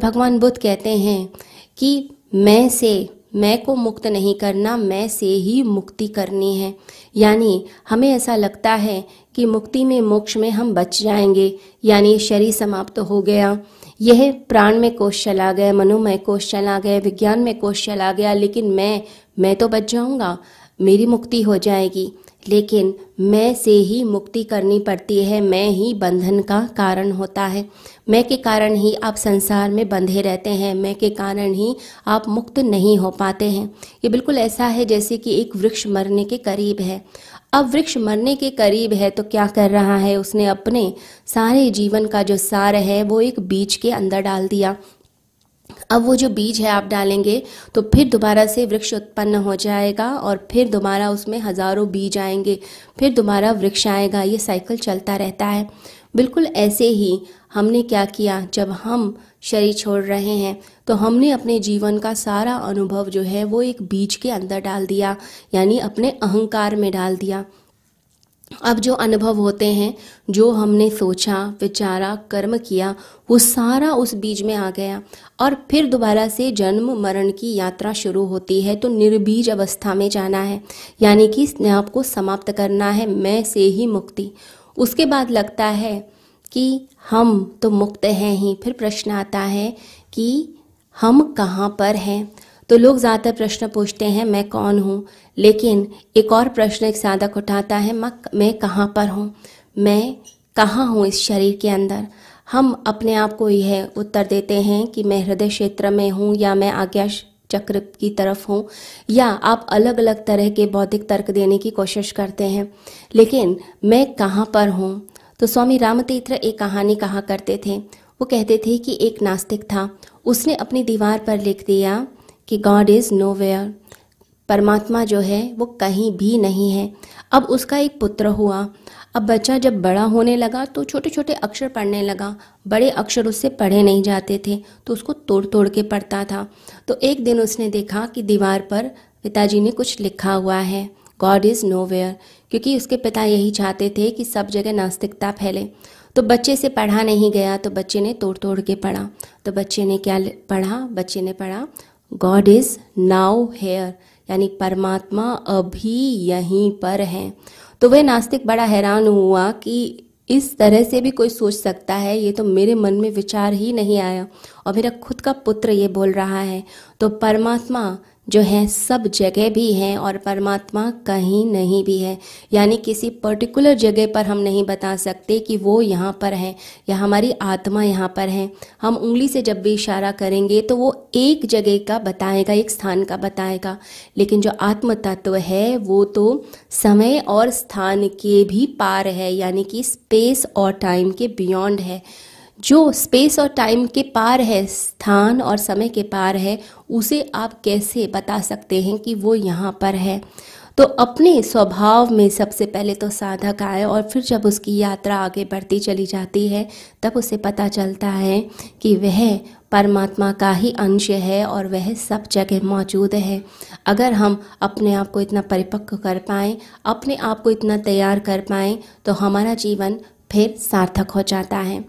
भगवान बुद्ध कहते हैं कि मैं से, मैं को मुक्त नहीं करना, मैं से ही मुक्ति करनी है। यानी हमें ऐसा लगता है कि मुक्ति में मोक्ष में हम बच जाएँगे। यानी शरीर समाप्त तो हो गया। यह प्राण में कोष चला गया मनोमय कोष चला गया, विज्ञान में कोष चला गया। लेकिन मैं मैं तो बच जाऊँगा। मेरी मुक्ति हो जाएगी। लेकिन मैं से ही मुक्ति करनी पड़ती है, मैं ही बंधन का कारण होता है। मैं के कारण ही आप संसार में बंधे रहते हैं, मैं के कारण ही आप मुक्त नहीं हो पाते हैं। ये बिल्कुल ऐसा है जैसे कि एक वृक्ष मरने के करीब है। अब वृक्ष मरने के करीब है तो क्या कर रहा है? उसने अपने सारे जीवन का जो सार है, वो एक बीज के अंदर डाल दिया। अब वो जो बीज है आप डालेंगे तो फिर दोबारा से वृक्ष उत्पन्न हो जाएगा और फिर दोबारा उसमें हज़ारों बीज आएँगे, फिर दोबारा वृक्ष आएगा, ये साइकिल चलता रहता है। बिल्कुल ऐसे ही हमने क्या किया, जब हम शरीर छोड़ रहे हैं तो हमने अपने जीवन का सारा अनुभव जो है वो एक बीज के अंदर डाल दिया, यानी अपने अहंकार में डाल दिया। अब जो अनुभव होते हैं, जो हमने सोचा, विचारा, कर्म किया, वो सारा उस बीज में आ गया। और फिर दोबारा से जन्म, मरण की यात्रा शुरू होती है तो निर्बीज अवस्था में जाना है। यानी कि स्नेह को समाप्त करना है, मैं से ही मुक्ति। उसके बाद लगता है कि हम तो मुक्त हैं ही। फिर प्रश्न आता है कि हम कहाँ पर हैं? तो लोग ज़्यादातर प्रश्न पूछते हैं, मैं कौन हूँ? लेकिन एक और प्रश्न एक साधक उठाता है मैं कहाँ पर हूँ? मैं कहाँ हूँ इस शरीर के अंदर? हम अपने आप को यह उत्तर देते हैं कि मैं हृदय क्षेत्र में हूँ या मैं आज्ञा चक्र की तरफ़ हूँ, या आप अलग अलग तरह के बौद्धिक तर्क देने की कोशिश करते हैं। लेकिन मैं कहाँ पर हूँ? तो स्वामी रामतीर्थ एक कहानी कहा करते थे। वो कहते थे कि एक नास्तिक था, उसने अपनी दीवार पर लिख दिया कि गॉड इज़ नो वेयर परमात्मा जो है, वो कहीं भी नहीं है। अब उसका एक पुत्र हुआ। अब बच्चा जब बड़ा होने लगा तो छोटे छोटे अक्षर पढ़ने लगा। बड़े अक्षर उससे पढ़े नहीं जाते थे तो उसको तोड़ तोड़ के पढ़ता था। तो एक दिन उसने देखा कि दीवार पर पिताजी ने कुछ लिखा हुआ है। गॉड इज़ नो वेयर क्योंकि उसके पिता यही चाहते थे कि सब जगह नास्तिकता फैले। तो बच्चे से पढ़ा नहीं गया तो बच्चे ने तोड़ तोड़ के पढ़ा। तो बच्चे ने क्या पढ़ा? बच्चे ने पढ़ा गॉड इज़ नाउ हेयर यानी परमात्मा अभी यहीं पर है। तो वह नास्तिक बड़ा हैरान हुआ कि इस तरह से भी कोई सोच सकता है। ये तो मेरे मन में विचार ही नहीं आया। और मेरा खुद का पुत्र ये बोल रहा है। तो परमात्मा जो है, सब जगह भी हैं और परमात्मा कहीं नहीं भी है। यानी किसी पर्टिकुलर जगह पर हम नहीं बता सकते कि वो यहाँ पर है या हमारी आत्मा यहाँ पर है। हम उंगली से जब भी इशारा करेंगे तो वो एक जगह का बताएगा, एक स्थान का बताएगा। लेकिन जो आत्म तत्व है, वो तो समय और स्थान के भी पार है, यानी कि स्पेस और टाइम के बियॉन्ड है। जो स्पेस और टाइम के पार है, स्थान और समय के पार है, उसे आप कैसे बता सकते हैं कि वो यहाँ पर है? तो अपने स्वभाव में सबसे पहले तो साधक आए और फिर जब उसकी यात्रा आगे बढ़ती चली जाती है, तब उसे पता चलता है कि वह परमात्मा का ही अंश है और वह सब जगह मौजूद है। अगर हम अपने आप को इतना परिपक्व कर पाएँ, अपने आप को इतना तैयार कर पाएँ तो हमारा जीवन फिर सार्थक हो जाता है।